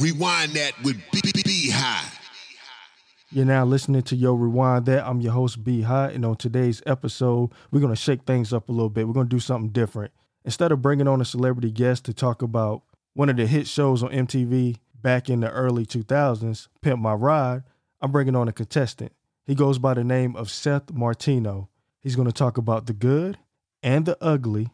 rewind that with B B-, B- High. You're now listening to Yo Rewind That. I'm your host, B High, and on today's episode, we're going to shake things up a little bit. We're going to do something different. Instead of bringing on a celebrity guest to talk about one of the hit shows on MTV back in the early 2000s, Pimp My Ride, I'm bringing on a contestant. He goes by the name of Seth Martino. He's going to talk about the good and the ugly.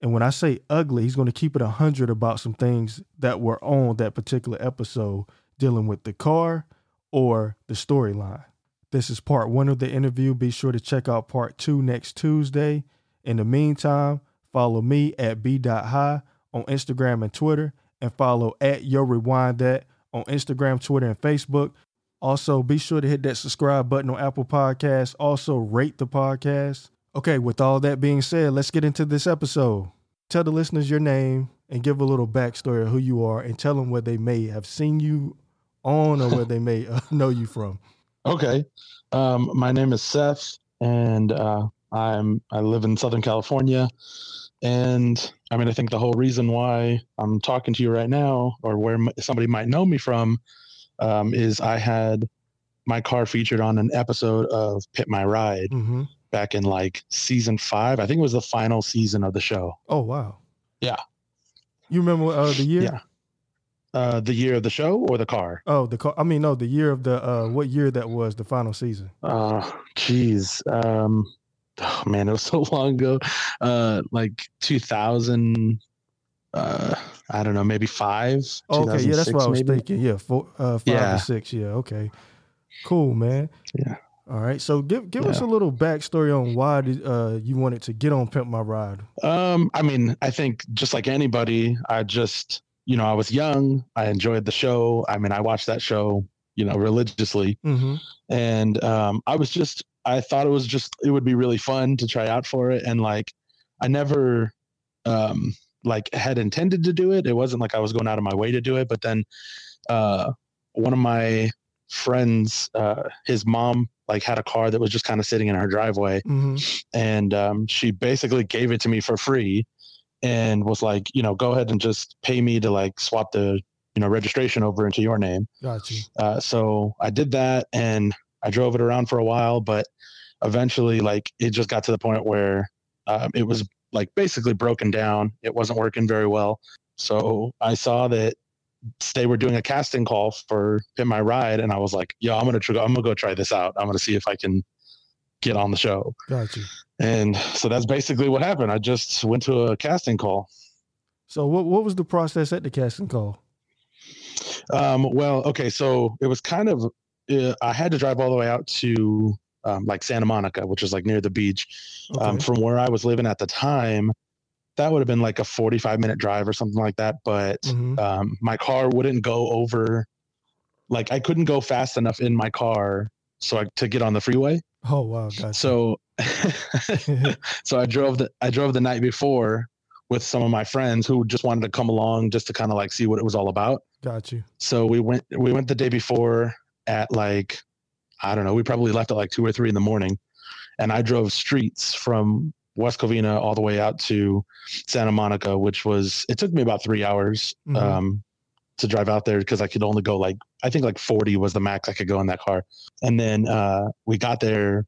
And when I say ugly, he's going to keep it 100 about some things that were on that particular episode dealing with the car or the storyline. This is part one of the interview. Be sure to check out part two next Tuesday. In the meantime, follow me at b.high on Instagram and Twitter, and follow at Yo Rewind That on Instagram, Twitter, and Facebook. Also, be sure to hit that subscribe button on Apple Podcasts. Also, rate the podcast. Okay, with all that being said, let's get into this episode. Tell the listeners your name and give a little backstory of who you are and tell them where they may have seen you on or where they may uh, know you from. Okay. Um, my name is Seth, and uh, I'm I live in Southern California. And I mean, I think the whole reason why I'm talking to you right now, or where somebody might know me from, um, is I had my car featured on an episode of Pimp My Ride Mm-hmm. Back in like season five. I think it was the final season of the show. Oh wow. Yeah. You remember uh, the year? Yeah. Uh, the year of the show or the car? Oh, the car. I mean, no, the year of the uh, what year that was the final season? Uh, geez. Um, oh man, it was so long ago. Uh, like 2000. Uh, I don't know, maybe five. Oh, okay, yeah, that's what I was maybe? thinking. Yeah, four, uh, five Yeah. or six. Yeah, okay, cool, man. Yeah. All right, so give give us a little backstory on why did, uh, you wanted to get on Pimp My Ride. Um, I mean, I think just like anybody, I just, you know, I was young. I enjoyed the show. I mean, I watched that show, you know, religiously. Mm-hmm. and um, I was just I thought it was just it would be really fun to try out for it, and like I never um, like had intended to do it. It wasn't like I was going out of my way to do it, but then uh, one of my friends, uh, his mom like had a car that was just kind of sitting in her driveway, Mm-hmm. and um, she basically gave it to me for free, and was like, you know, go ahead and just pay me to like swap the you know registration over into your name. Got you. Uh, so I did that and I drove it around for a while, but eventually, like, it just got to the point where um, it was like basically broken down. It wasn't working very well. So I saw that they were doing a casting call for Pimp My Ride, and I was like, "Yo, I'm gonna tr- I'm gonna go try this out. I'm gonna see if I can get on the show." Got you. And so that's basically what happened. I just went to a casting call. So what what was the process at the casting call? Um, well, okay, so it was kind of uh, I had to drive all the way out to um, like Santa Monica, which is like near the beach. Um, from where I was living at the time, that would have been like a 45 minute drive or something like that. But Mhm. um, my car wouldn't go over, like I couldn't go fast enough in my car so I to get on the freeway. Oh wow, got So, so I drove the I drove the night before with some of my friends who just wanted to come along just to kind of like see what it was all about. got you. So we went we went the day before at like I don't know, we probably left at like two or three in the morning. And I drove streets from West Covina all the way out to Santa Monica, which was it took me about three hours Mhm. um to drive out there because I could only go like I think like 40 was the max I could go in that car. And then uh we got there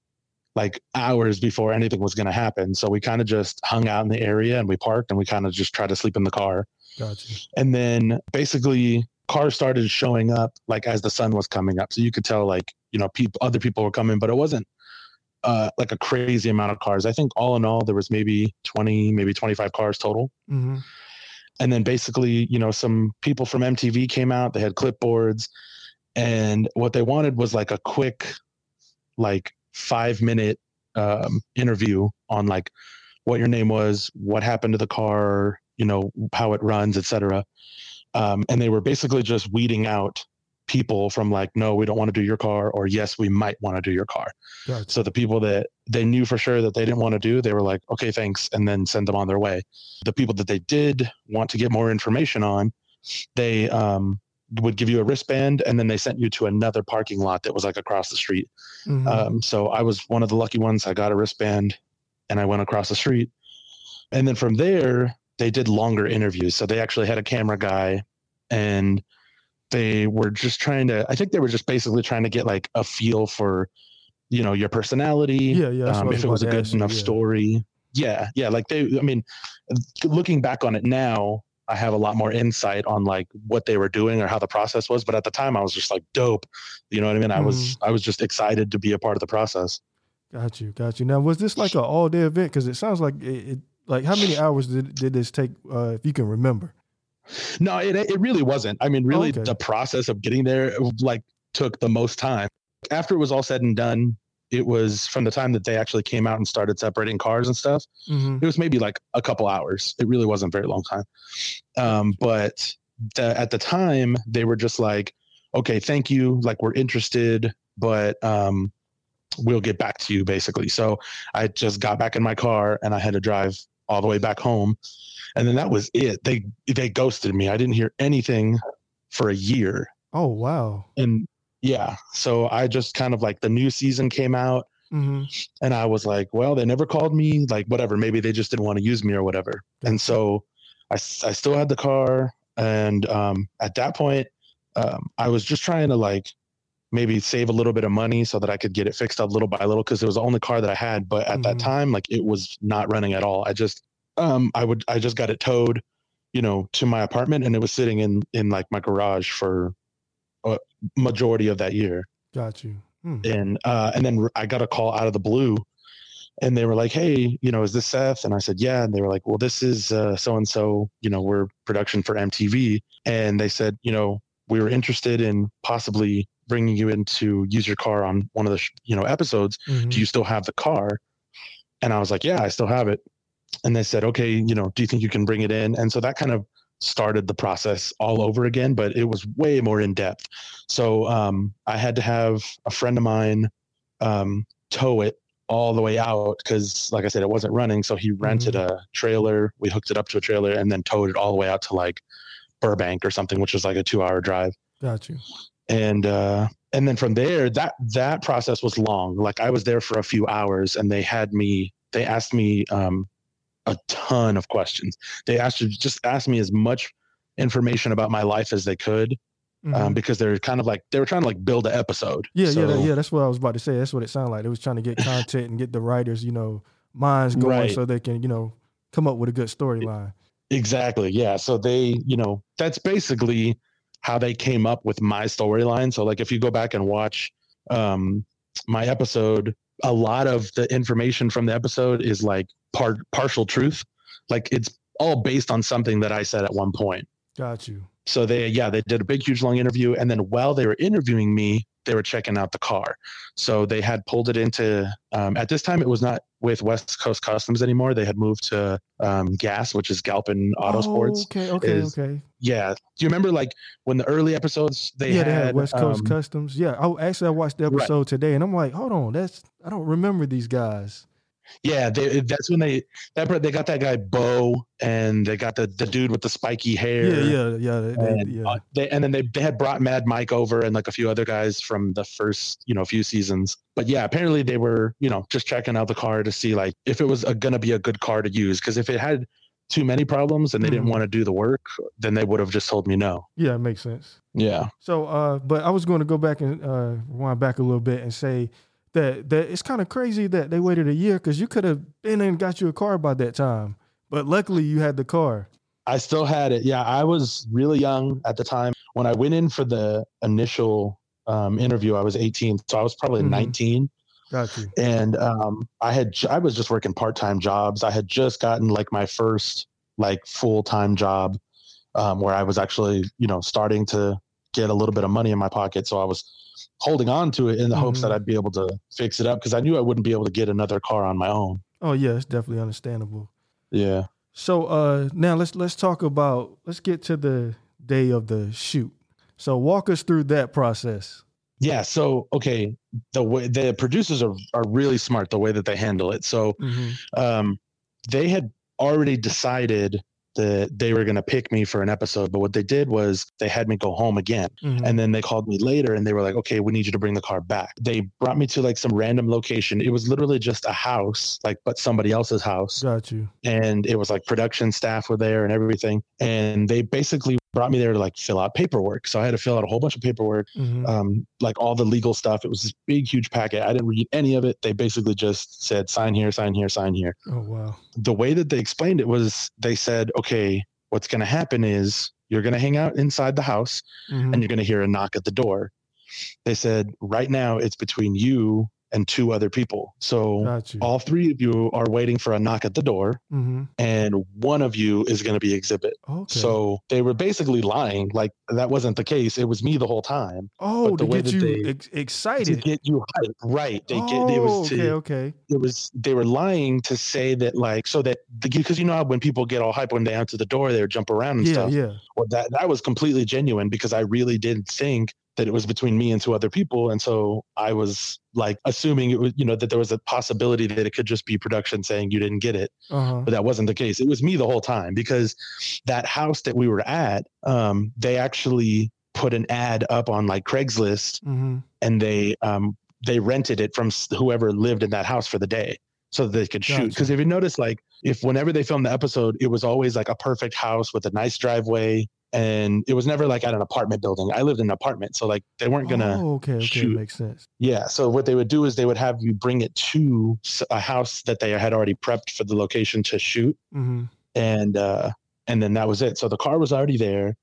like hours before anything was gonna happen. So we kind of just hung out in the area and we parked and we kind of just tried to sleep in the car Got you. and then basically cars started showing up like as the sun was coming up so you could tell like you know people other people were coming but it wasn't uh like a crazy amount of cars. I think all in all there was maybe 20 maybe 25 cars total. Hmm and then basically you know some people from mtv came out they had clipboards and what they wanted was like a quick like five minute um, interview on like what your name was what happened to the car you know how it runs etc um, and they were basically just weeding out people from like no we don't want to do your car or yes we might want to do your car Got you. so the people that they knew for sure that they didn't want to do, they were like, okay, thanks, and then send them on their way. The people that they did want to get more information on, they um, would give you a wristband and then they sent you to another parking lot that was like across the street. Mhm. Um, so I was one of the lucky ones. I got a wristband and I went across the street. And then from there, they did longer interviews. So they actually had a camera guy and they were just trying to i think they were just basically trying to get like a feel for you know your personality Yeah, yeah. um, if it was a good you, enough yeah. story yeah yeah like they i mean looking back on it now i have a lot more insight on like what they were doing or how the process was but at the time i was just like dope you know what i mean i was Mm-hmm. i was just excited to be a part of the process Got you, got you. Now, was this like an all day event? Because it sounds like it, it. Like, how many hours did did this take? Uh, if you can remember. No it, it really wasn't i mean really Okay. the process of getting there like took the most time after it was all said and done it was from the time that they actually came out and started separating cars and stuff Mm-hmm. it was maybe like a couple hours. It really wasn't a very long time. Um, but the, at the time, they were just like, okay, thank you. Like, we're interested, but um, we'll get back to you, basically. So I just got back in my car and I had to drive all the way back home. And then that was it. They they ghosted me. I didn't hear anything for a year. Oh wow. And yeah, so I just kind of like the new season came out Mm-hmm. and I was like, well, they never called me, like whatever. Maybe they just didn't want to use me or whatever. And so I I still had the car. And um, at that point, um, I was just trying to like maybe save a little bit of money so that I could get it fixed up little by little because it was the only car that I had. But at that Mhm. time, like it was not running at all. I just, um, I would, I just got it towed, you know, to my apartment and it was sitting in, in like my garage for a majority of that year Got you. Hmm. and uh, and then I got a call out of the blue, and they were like, "Hey, you know, is this Seth?" And I said, "Yeah." And they were like, "Well, this is so and so. You know, we're production for MTV." And they said, "You know, we were interested in possibly bringing you in to use your car on one of the sh- you know episodes. Mhm. Do you still have the car?" And I was like, "Yeah, I still have it." And they said, "Okay, you know, do you think you can bring it in?" And so that kind of started the process all over again, but it was way more in depth. So um, I had to have a friend of mine um, tow it all the way out because, like I said, it wasn't running. So he rented a trailer. We hooked it up to a trailer and then towed it all the way out to like Burbank or something, which was like a two-hour drive. Got you. And uh, and then from there, that that process was long. Like I was there for a few hours, and they had me. They asked me um, a ton of questions. They asked just asked me as much information about my life as they could Mhm. um, because they're kind of like they were trying to like build an episode. yeah, So- yeah, yeah. That's what I was about to say. That's what it sounded like. They was trying to get content and get the writers, you know, minds going Right. so they can, you know, come up with a good storyline. Exactly. Yeah. So they, you know, that's basically how they came up with my storyline. So like if you go back and watch um my episode, a lot of the information from the episode is like part partial truth. Like it's all based on something that I said at one point. Got you. So they yeah, they did a big huge long interview and then while they were interviewing me, they were checking out the car. So they had pulled it into um, at this time it was not with West Coast Customs anymore. They had moved to um, Gas, which is Galpin Auto Oh, Sports Okay, okay, is- okay. yeah. Do you remember like when the early episodes they yeah, had, they had West Coast um, Customs. Yeah, I actually I watched the Right. episode today, and I'm like, hold on, that's I don't remember these guys. Yeah, they, that's when they that they got that guy Bo and they got the the dude with the spiky hair. Yeah, yeah, yeah, they- And, yeah. uh, they, and then they, they had brought Mad Mike over and like a few other guys from the first you know few seasons. But yeah, apparently they were you know just checking out the car to see like if it was a, gonna be a good car to use because if it had too many problems and they Mhm. didn't want to do the work, then they would have just told me no. yeah, it makes sense. Yeah. So, uh, but I was going to go back and uh, rewind back a little bit and say that that it's kind of crazy that they waited a year because you could have been and got you a car by that time. But luckily, you had the car. I still had it. Yeah, I was really young at the time when I went in for the initial um, interview. I was 18, so I was probably Mhm. 19, Got you. and um, I had I was just working part time jobs. I had just gotten like my first like full time job um, where I was actually you know starting to get a little bit of money in my pocket. So I was holding on to it in the hopes Mhm. that I'd be able to fix it up because I knew I wouldn't be able to get another car on my own. Oh yeah, it's definitely understandable. Yeah. So uh, now let's let's talk about let's get to the day of the shoot. So walk us through that process. Yeah. So okay, the way the producers are are really smart the way that they handle it. So Mhm. um, they had already decided that they were going to pick me for an episode, but what they did was they had me go home again, Mhm. and then they called me later and they were like, "Okay, we need you to bring the car back." They brought me to like some random location. It was literally just a house, like but somebody else's house, Got you. and it was like production staff were there and everything, and they basically brought me there to like fill out paperwork. So I had to fill out a whole bunch of paperwork, Mhm. um, like all the legal stuff. It was this big, huge packet. I didn't read any of it. They basically just said, sign here, sign here, sign here. Oh wow. The way that they explained it was they said, okay, what's going to happen is you're going to hang out inside the house Mhm. and you're going to hear a knock at the door. They said, right now it's between you and two other people. So all three of you are waiting for a knock at the door, hmm and one of you is going to be Xzibit. Okay. So they were basically lying. Like that wasn't the case. It was me the whole time oh, to way get that you they- ex- to get you hyped. Right? They oh, get it was to, okay, okay. it was they were lying to say that like so that because you know how when people get all hyped when they answer the door they jump around and Yeah, stuff. yeah. Well, that that was completely genuine because I really did think that it was between me and two other people, and so I was like assuming it was you know that there was a possibility that it could just be production saying you didn't get it, Uh huh. but that wasn't the case. It was me the whole time because that house that we were at, um, they actually put an ad up on like Craigslist, hmm and they um they rented it from whoever lived in that house for the day so that they could shoot Gotcha. because if you notice like if whenever they filmed the episode it was always like a perfect house with a nice driveway and it was never like at an apartment building i lived in an apartment so like they weren't gonna Oh, okay, okay, shoot. makes sense. yeah so what they would do is they would have you bring it to a house that they had already prepped for the location to shoot hmm and uh and then that was it so the car was already there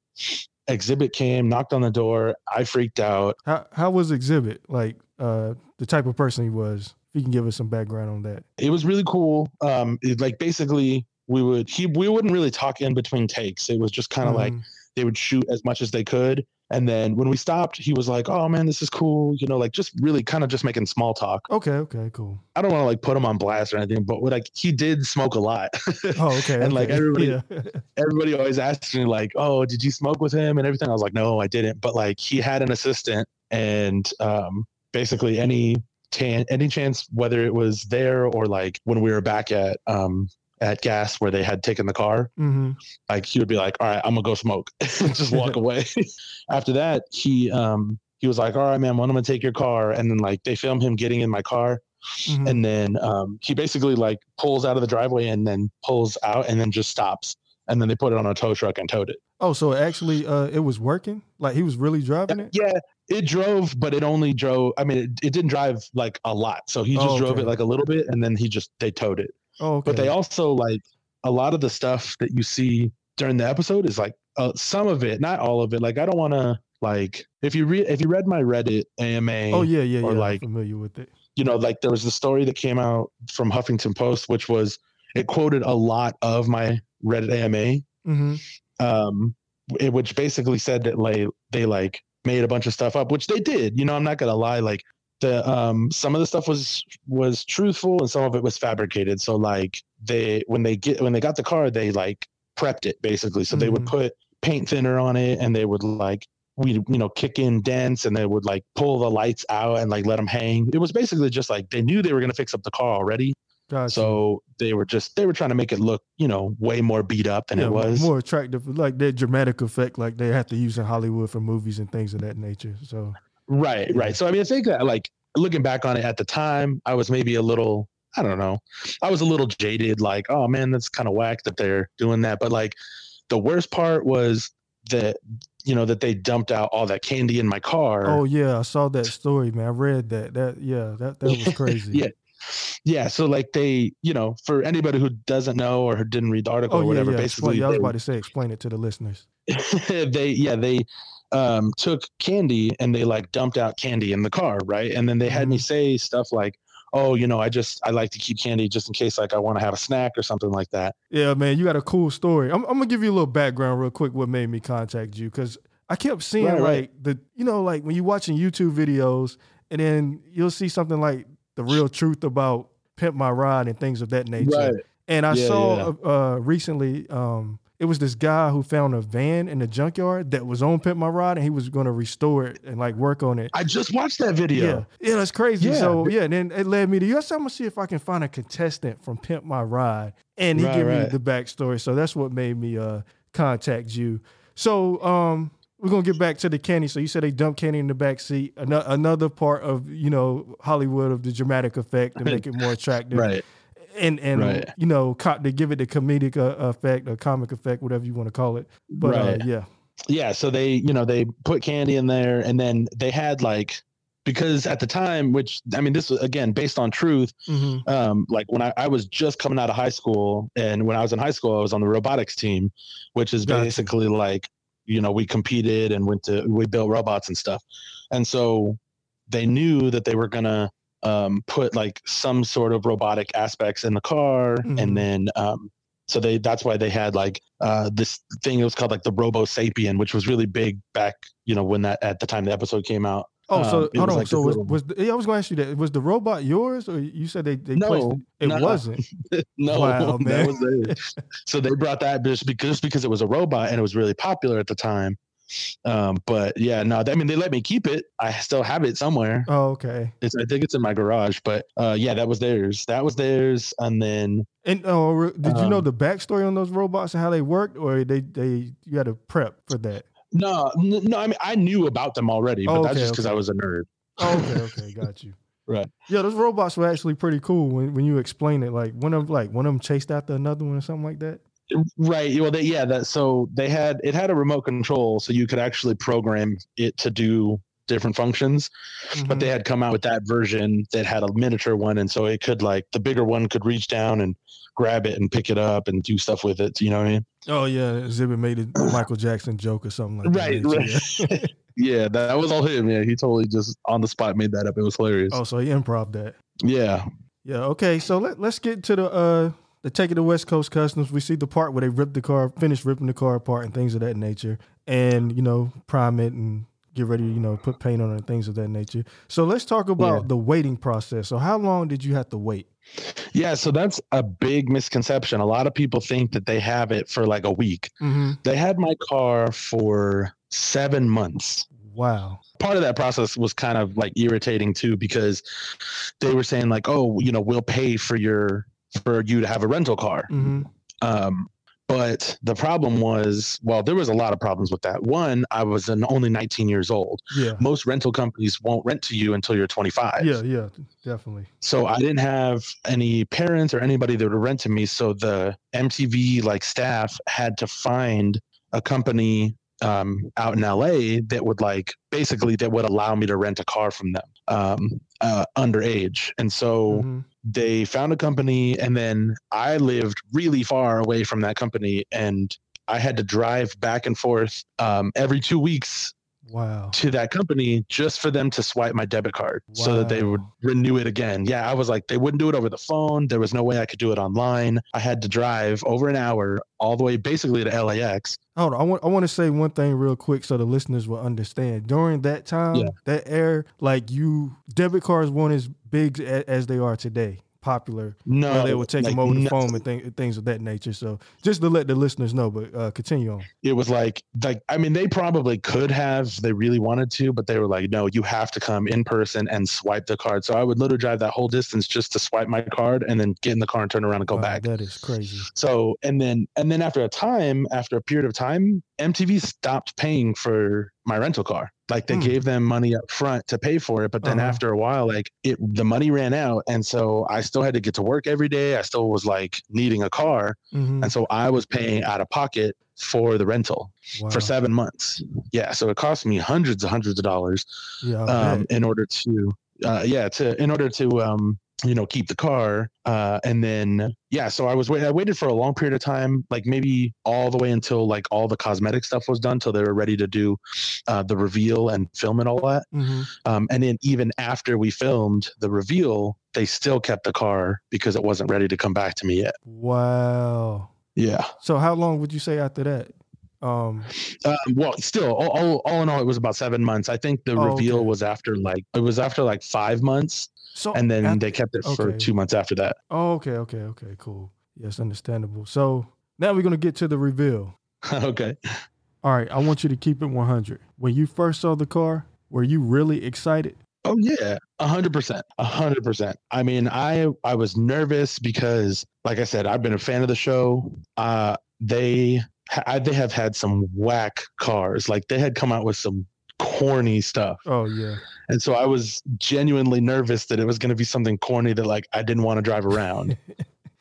Xzibit came knocked on the door i freaked out How how was Xzibit like? Uh, the type of person he was. If you can give us some background on that. it was really cool. Um, it, like basically, we would he we wouldn't really talk in between takes. It was just kind of like Mhm. They would shoot as much as they could, and then when we stopped, he was like, "Oh man, this is cool," you know, like just really kind of just making small talk. Okay, okay, cool. I don't want to like put him on blast or anything, but what like he did smoke a lot. Oh, okay. And, like, everybody- Yeah. Everybody always asked me like, "Oh, did you smoke with him and everything?" I was like, "No, I didn't." But like he had an assistant, and um, basically any tan any chance whether it was there or like when we were back at um at gas where they had taken the car hmm like he would be like all right i'm gonna go smoke. And just walk away. After that he um he was like all right man well, i'm gonna take your car. And then like they film him getting in my car hmm and then um he basically like pulls out of the driveway and then pulls out and then just stops. And then they put it on a tow truck and towed it. Oh, so actually, uh, it was working. Like he was really driving it. yeah it drove but it only drove i mean it, it didn't drive like a lot. So he just Oh, drove it like a little bit and then he just they towed it Oh, okay. but they also like a lot of the stuff that you see during the episode is like uh, some of it not all of it like i don't want to like if you read if you read my reddit ama Oh yeah, yeah, yeah. or, I'm like- familiar with it. you know like there was the story that came out from huffington post which was it quoted a lot of my reddit ama hmm um it, which basically said that like they like made a bunch of stuff up which they did you know i'm not gonna lie like the um some of the stuff was was truthful and some of it was fabricated so like they when they get when they got the car they like prepped it basically so they would Mhm. put paint thinner on it and they would like we you know kick in dents and they would like pull the lights out and like let them hang it was basically just like they knew they were going to fix up the car already Gotcha. so they were just they were trying to make it look you know way more beat up than yeah, it was more attractive, like that dramatic effect, like they have to use in Hollywood for movies and things of that nature. So Right, right. So I mean, I think that like looking back on it at the time, I was maybe a little, I don't know, I was a little jaded. Like, oh man, that's kind of whack that they're doing that. But like, the worst part was that you know that they dumped out all that candy in my car. Oh yeah, I saw that story, man. I read that. That yeah, that that was crazy. Yeah. yeah. So like they, you know, for anybody who doesn't know or who didn't read the article Oh or whatever, yeah. basically Explain, I was about to say, explain it to the listeners. they yeah they um took candy and they like dumped out candy in the car right and then they had me Mhm. say stuff like oh you know i just i like to keep candy just in case like i want to have a snack or something like that Yeah, man, you got a cool story. I'm, I'm gonna give you a little background real quick. What made me contact you? Because I kept seeing Right, like right. the, you know, like when you're watching YouTube videos, and then you'll see something like the real truth about pimp my ride and things of that nature. And I Yeah, saw uh, recently, um, it was this guy who found a van in the junkyard that was on Pimp My Ride, and he was going to restore it and like work on it. i just watched that video yeah, that's crazy. Yeah. So yeah, then it led me to yes, I'm gonna see if I can find a contestant from Pimp My Ride, and he Right, gave me the backstory. So that's what made me uh contact you. So um, we're gonna get back to the candy. So you said they dumped candy in the back seat. Ano- another part of you know Hollywood of the dramatic effect to make it more attractive, right and and Right. you know co- to give it the comedic uh, effect or comic effect, whatever you want to call it. But Right. uh, yeah, yeah, so they, you know, they put candy in there and then they had like because at the time, which I mean, this was again based on truth. Mhm. Um, like when I, I was just coming out of high school, and when I was in high school, I was on the robotics team, which is Gotcha. basically like, you know, we competed and went to we built robots and stuff. And so they knew that they were gonna um, put like some sort of robotic aspects in the car, Mhm. and then um, so they that's why they had like uh, this thing. It was called like the Robosapien, which was really big back, you know, when that at the time the episode came out. Oh, so Um, hold on. like so was, was the, yeah, I was going to ask you that. Was the robot yours, or you said they they No, placed it? It no. wasn't. no, Wow, man. that was theirs. so they brought that just because, just because it was a robot and it was really popular at the time. Um, but yeah, no, I mean they let me keep it. I still have it somewhere. Oh, okay. It's, I think it's in my garage. But uh, yeah, that was theirs. That was theirs. And then And oh, did you know Um, the backstory on those robots and how they worked, or they they you had to prep for that? no, no, I mean I knew about them already, but Oh, that's just because okay. I was a nerd. Oh, okay, okay, got you. Right. Yeah, those robots were actually pretty cool when, when you explain it. Like one of like one of them chased after another one or something like that. Right. Well, they, yeah. That so they had it had a remote control, so you could actually program it to do different functions. but Mhm. they had come out with that version that had a miniature one and so it could like the bigger one could reach down and grab it and pick it up and do stuff with it you know what i mean oh yeah, Xzibit made a Michael Jackson joke or something like right that. right Yeah. yeah that was all him yeah he totally just on the spot made that up it was hilarious Oh, so he improv that. yeah Yeah. Okay. So let let's get to the uh the take it to West Coast Customs. We see the part where they rip the car, finish ripping the car apart and things of that nature, and you know prime it and get ready to you know put paint on it and things of that nature. So let's talk about Yeah. the waiting process. So how long did you have to wait? yeah so that's a big misconception a lot of people think that they have it for like a week Mm-hmm. they had my car for seven months Wow. part of that process was kind of like irritating too because they were saying like oh you know we'll pay for your for you to have a rental car Mm-hmm. um but the problem was well there was a lot of problems with that one i was an only 19 years old Yeah. most rental companies won't rent to you until you're 25 Yeah. Yeah. Definitely. so i didn't have any parents or anybody that would rent to me so the mtv like staff had to find a company um, out in LA that would like basically that would allow me to rent a car from them um, uh, underage. And so Mhm. They found a company, and then I lived really far away from that company, and I had to drive back and forth um, every two weeks Wow. to that company just for them to swipe my debit card so that they would renew it again. Yeah, I was like, they wouldn't do it over the phone. There was no way I could do it online. I had to drive over an hour all the way basically to LAX. Hold on. I want I want to say one thing real quick so the listeners will understand. During that time, Yeah. that era, like you, debit cards weren't as big a- as they are today. Popular. No, they would take like, them over the no- phone and thing, things of that nature. So just to let the listeners know, but uh, continue on. it was like like I mean they probably could have they really wanted to, but they were like, no, you have to come in person and swipe the card. So I would literally drive that whole distance just to swipe my card and then get in the car and turn around and go Wow, back. That is crazy. So and then and then after a time, after a period of time, MTV stopped paying for my rental car. Like they Hmm. gave them money up front to pay for it, but then Uh-huh. after a while, like it the money ran out, and so I still had to get to work every day. I still was like needing a car, Mhm. and so I was paying out of pocket for the rental Wow. for seven months. Yeah, so it cost me hundreds and hundreds of dollars Yeah. Um, in order to, uh, yeah, to in order to, um, you know, keep the car. Uh, and then yeah, so I was wait. I waited for a long period of time, like maybe all the way until like all the cosmetic stuff was done, till they were ready to do uh, the reveal and film and all that. Mhm. Um, and then even after we filmed the reveal, they still kept the car because it wasn't ready to come back to me yet. Wow. Yeah. So how long would you say after that? Um. Um, well, still, all, all, all in all, it was about seven months. I think the Oh, reveal okay. was after like it was after like five months, So and then after- they kept it for okay. two months after that. Oh, okay. Okay. Okay. Cool. Yes, understandable. So now we're gonna get to the reveal. okay. All right. I want you to keep it 100. When you first saw the car, were you really excited? Oh yeah, a hundred percent, a hundred percent. I mean, I I was nervous because, like I said, I've been a fan of the show. Uh, they ha- they have had some whack cars. Like they had come out with some corny stuff, Oh yeah. and so I was genuinely nervous that it was going to be something corny that like I didn't want to drive around.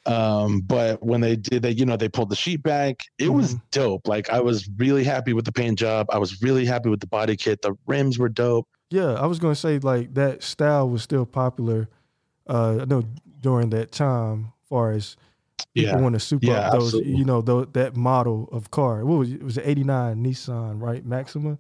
Um, but when they did that, you know, they pulled the sheet back. It was Mhm. dope. Like I was really happy with the paint job. I was really happy with the body kit. The rims were dope. Yeah, I was gonna say like that style was still popular. Uh, I know during that time, far as people Yeah. want to soup Yeah, up those, absolutely. you know, that model of car. What was it? it was eighty nine Nissan, right? Maxima.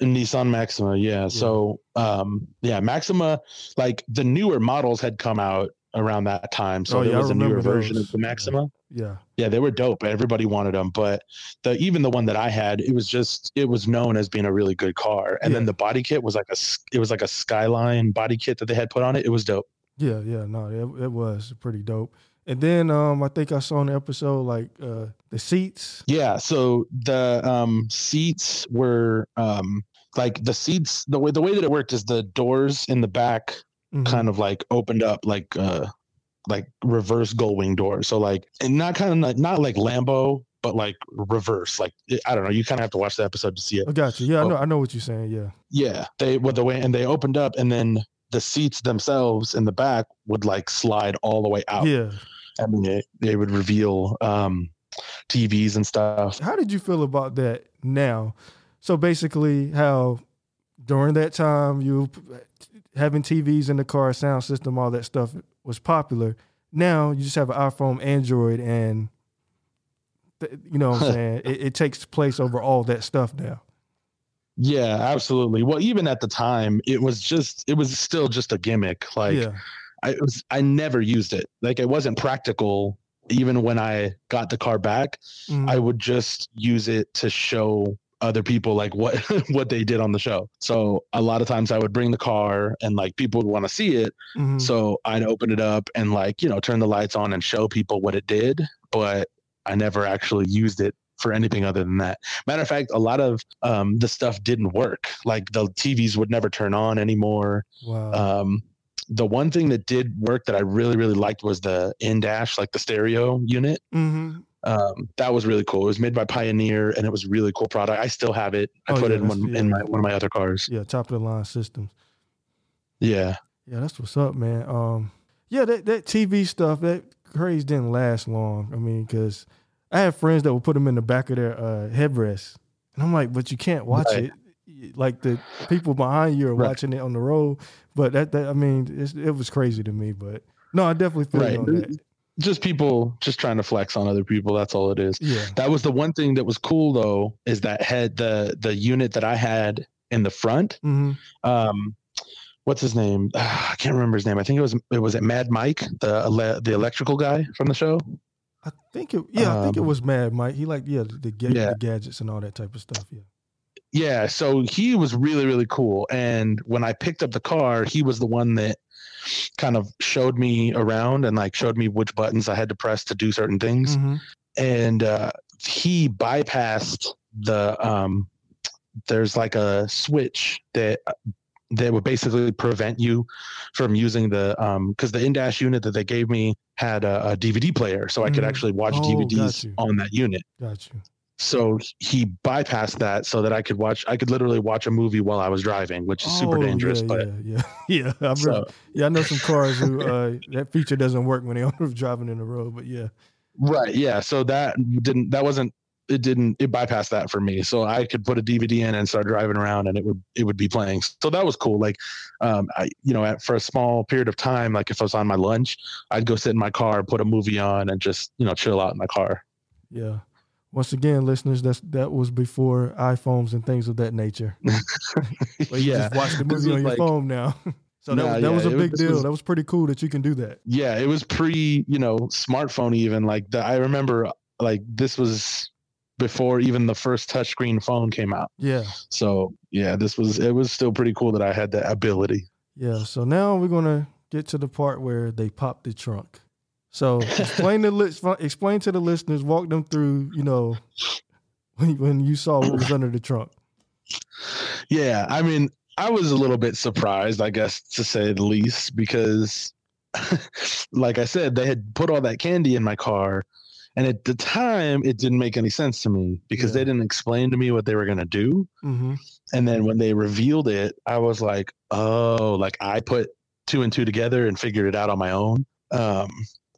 Nissan Maxima, yeah. So, um, yeah, Maxima, like the newer models had come out around that time. So Oh, there yeah, was a newer remember version of the Maxima. Yeah, Yeah, they were dope. Everybody wanted them, but the even the one that I had, it was just it was known as being a really good car. And then the body kit was like a it was like a Skyline body kit that they had put on it. It was dope. yeah, yeah. No, it, it was pretty dope. And then um, I think I saw in the episode like uh, the seats. Yeah, so the um seats were um like the seats the way the way that it worked is the doors in the back Mhm. kind of like opened up like uh like reverse gull wing doors. So like and not kind of like, not like Lambo, but like reverse. Like I don't know. You kind of have to watch the episode to see it. I got you. Yeah, I Oh. know. I know what you're saying. Yeah. Yeah, they with the way and they opened up and then the seats themselves in the back would like slide all the way out. Yeah. I mean, they, they would reveal um TVs and stuff. How did you feel about that now? So basically, how during that time you having TVs in the car, sound system, all that stuff was popular. Now you just have an iPhone, Android, and th- you know what I'm saying. It, it takes place over all that stuff now. Yeah, absolutely. Well, even at the time, it was just it was still just a gimmick. Like yeah, I was I never used it. Like it wasn't practical. Even when I got the car back, Mhm. I would just use it to show other people like what what they did on the show. So a lot of times I would bring the car and like people would want to see it. Mhm. So I'd open it up and like, you know, turn the lights on and show people what it did, but I never actually used it for anything other than that. Matter of fact, a lot of um, the stuff didn't work. Like the TVs would never turn on anymore. wow. Um, the one thing that did work that I really, really liked was the in dash, like the stereo unit. hmm Um, that was really cool. It was made by Pioneer and it was a really cool product. I still have it. I Oh, put yeah, it in one yeah. in my one of my other cars. Yeah, top of the line systems. Yeah. Yeah, that's what's up, man. Um, yeah, that that TV stuff, that craze didn't last long. I mean, because I have friends that will put them in the back of their uh, headrest, and I'm like, but you can't watch Right. it. Like the people behind you are Right. watching it on the road, but that, that I mean, it's, it was crazy to me. But no, I definitely feel Right. on that. Just people just trying to flex on other people. That's all it is. Yeah, That was the one thing that was cool though, is that had the the unit that I had in the front. hmm Um, what's his name? I can't remember his name. I think it was it was it Mad Mike, the ele- the electrical guy from the show. I think it. Yeah, I think it Um, was Mad Mike. He liked yeah the, the, Yeah. the gadgets and all that type of stuff. Yeah. Yeah, so he was really really cool. And when I picked up the car, he was the one that kind of showed me around and like showed me which buttons I had to press to do certain things. hmm and uh, he bypassed the um, there's like a switch that that would basically prevent you from using the um because the in-dash unit that they gave me had a, a dvd player so i could Mhm. actually watch Oh, dvds on that unit Got you. So he bypassed that so that i could watch i could literally watch a movie while i was driving which is super Oh, dangerous yeah, but yeah, yeah, yeah. So Yeah, I know some cars who uh, that feature doesn't work when they're driving in the road, but yeah, Right. Yeah. So that didn't. That wasn't. It didn't. It bypassed that for me. So I could put a DVD in and start driving around, and it would it would be playing. So that was cool. Like, um, I you know, at, for a small period of time, like if I was on my lunch, I'd go sit in my car, put a movie on, and just you know chill out in my car. yeah. Once again, listeners, that's that was before iPhones and things of that nature. But you yeah. just watch the movie was on your like- phone now. so that, Nah, was, that yeah, was a it was- big deal. was- that was pretty cool that you can do that. Yeah. It was pre you know smartphone even like the, I remember like this was before even the first touchscreen phone came out. Yeah, So yeah, this was it was still pretty cool that I had that ability. yeah. So now we're gonna get to the part where they pop the trunk. So explain the explain to the listeners, walk them through. You know, when when you saw what was under the trunk. Yeah, I mean, I was a little bit surprised, I guess, to say the least, because, like I said, they had put all that candy in my car, and at the time, it didn't make any sense to me because Yeah. they didn't explain to me what they were gonna do. hmm And then when they revealed it, I was like, oh, like I put two and two together and figured it out on my own. Um,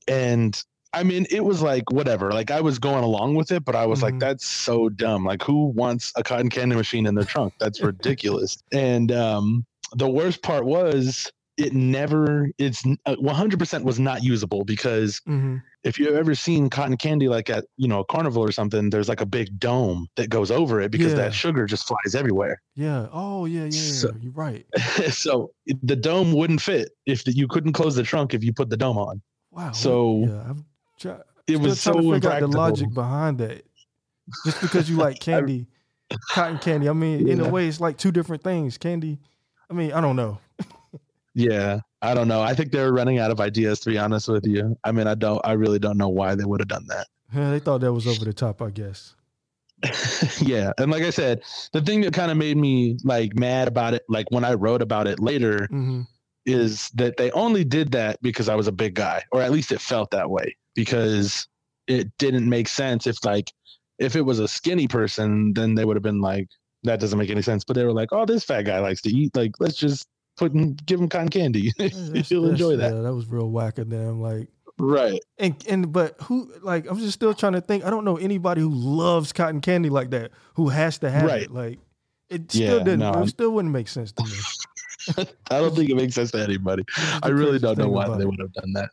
and I mean, it was like whatever. Like I was going along with it, but I was like, Mhm. that's so dumb. Like who wants a cotton candy machine in their trunk? That's ridiculous. and um, the worst part was it never. It's uh, one hundred percent was not usable because hmm if you've ever seen cotton candy like at you know a carnival or something, there's like a big dome that goes over it because Yeah. that sugar just flies everywhere. Yeah. Oh, yeah, yeah. So- You're right. so the dome wouldn't fit if the, you couldn't close the trunk if you put the dome on. Wow. So, yeah, I'm try, It was so to figure out the logic behind that. Just because you like candy, cotton candy. I mean, in a way, it's like two different things. Candy. I mean, I don't know. Yeah, I don't know. I think they're running out of ideas. To be honest with you, I mean, I don't. I really don't know why they would have done that. Yeah, they thought that was over the top. I guess. yeah, and like I said, the thing that kind of made me like mad about it, like when I wrote about it later, hmm is that they only did that because I was a big guy, or at least it felt that way because it didn't make sense if like if it was a skinny person, then they would have been like that doesn't make any sense. But they were like, oh, this fat guy likes to eat. Like, let's just put him, give him cotton candy. He'll enjoy that. Yeah, that was real whack of them. Like, Right. and and but who? Like, I'm just still trying to think. I don't know anybody who loves cotton candy like that. Who has to have Right. it? Like, it still Yeah, didn't. no. It still wouldn't make sense to me. I don't think it makes sense to anybody. I really don't know why they would have done that.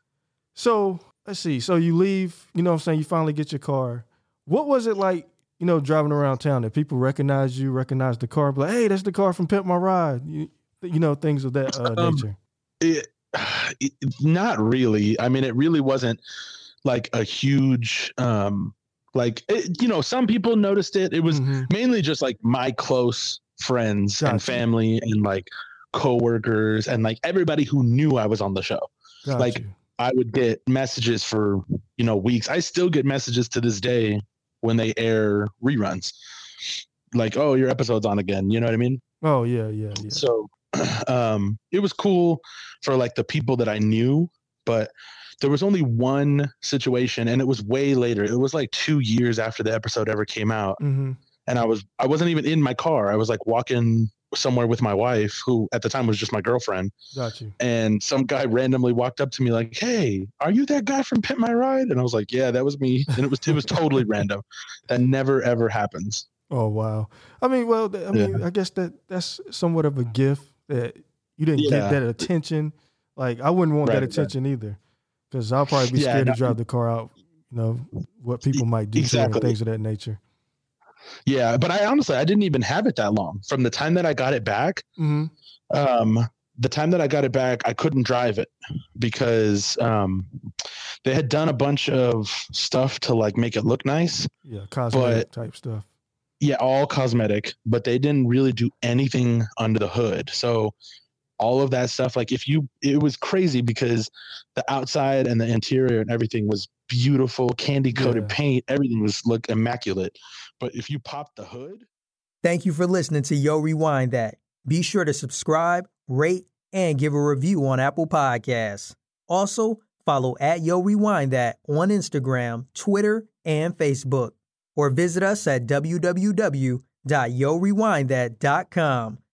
So let's see. So you leave, you know what I'm saying? You finally get your car. What was it like, you know, driving around town that people recognize you, recognize the car, be like, hey, that's the car from Pimp My Ride. You, you know, things of that uh, Um, nature. It, it, not really. I mean, it really wasn't like a huge, um, like it, you know, some people noticed it. It was Mhm. mainly just like my close friends Gotcha. and family and like coworkers and like everybody who knew I was on the show. Got like, you. I would get messages for you know weeks. I still get messages to this day when they air reruns, like, "Oh, your episode's on again." You know what I mean? Oh, yeah, yeah, yeah. So, um, it was cool for like the people that I knew, but there was only one situation, and it was way later. It was like two years after the episode ever came out, hmm and I was I wasn't even in my car. I was like walking somewhere with my wife, who at the time was just my girlfriend Got you. and some guy randomly walked up to me like, "Hey, are you that guy from Pimp My Ride?" And I was like, "Yeah, that was me." And it was it was totally random. That never ever happens. Oh, wow. I mean, well, I mean, I guess that that's somewhat of a gift that you didn't Yeah. get that attention. Like, I wouldn't want Right, that right. attention either because I'll probably be Yeah, scared to drive the car out, you know, what people might do exactly. things of that nature. Yeah, but I honestly I didn't even have it that long. From the time that I got it back, hmm um, the time that I got it back, I couldn't drive it because um, they had done a bunch of stuff to like make it look nice. Yeah, cosmetic type stuff. yeah, all cosmetic, but they didn't really do anything under the hood. So all of that stuff, like if you, it was crazy because the outside and the interior and everything was beautiful, candy coated Yeah. paint, everything was look immaculate. But if you pop the hood, Thank you for listening to Yo Rewind That. Be sure to subscribe, rate, and give a review on Apple Podcasts. Also, follow at Yo Rewind That on Instagram, Twitter, and Facebook. Or visit us at www.yorewindthat.com.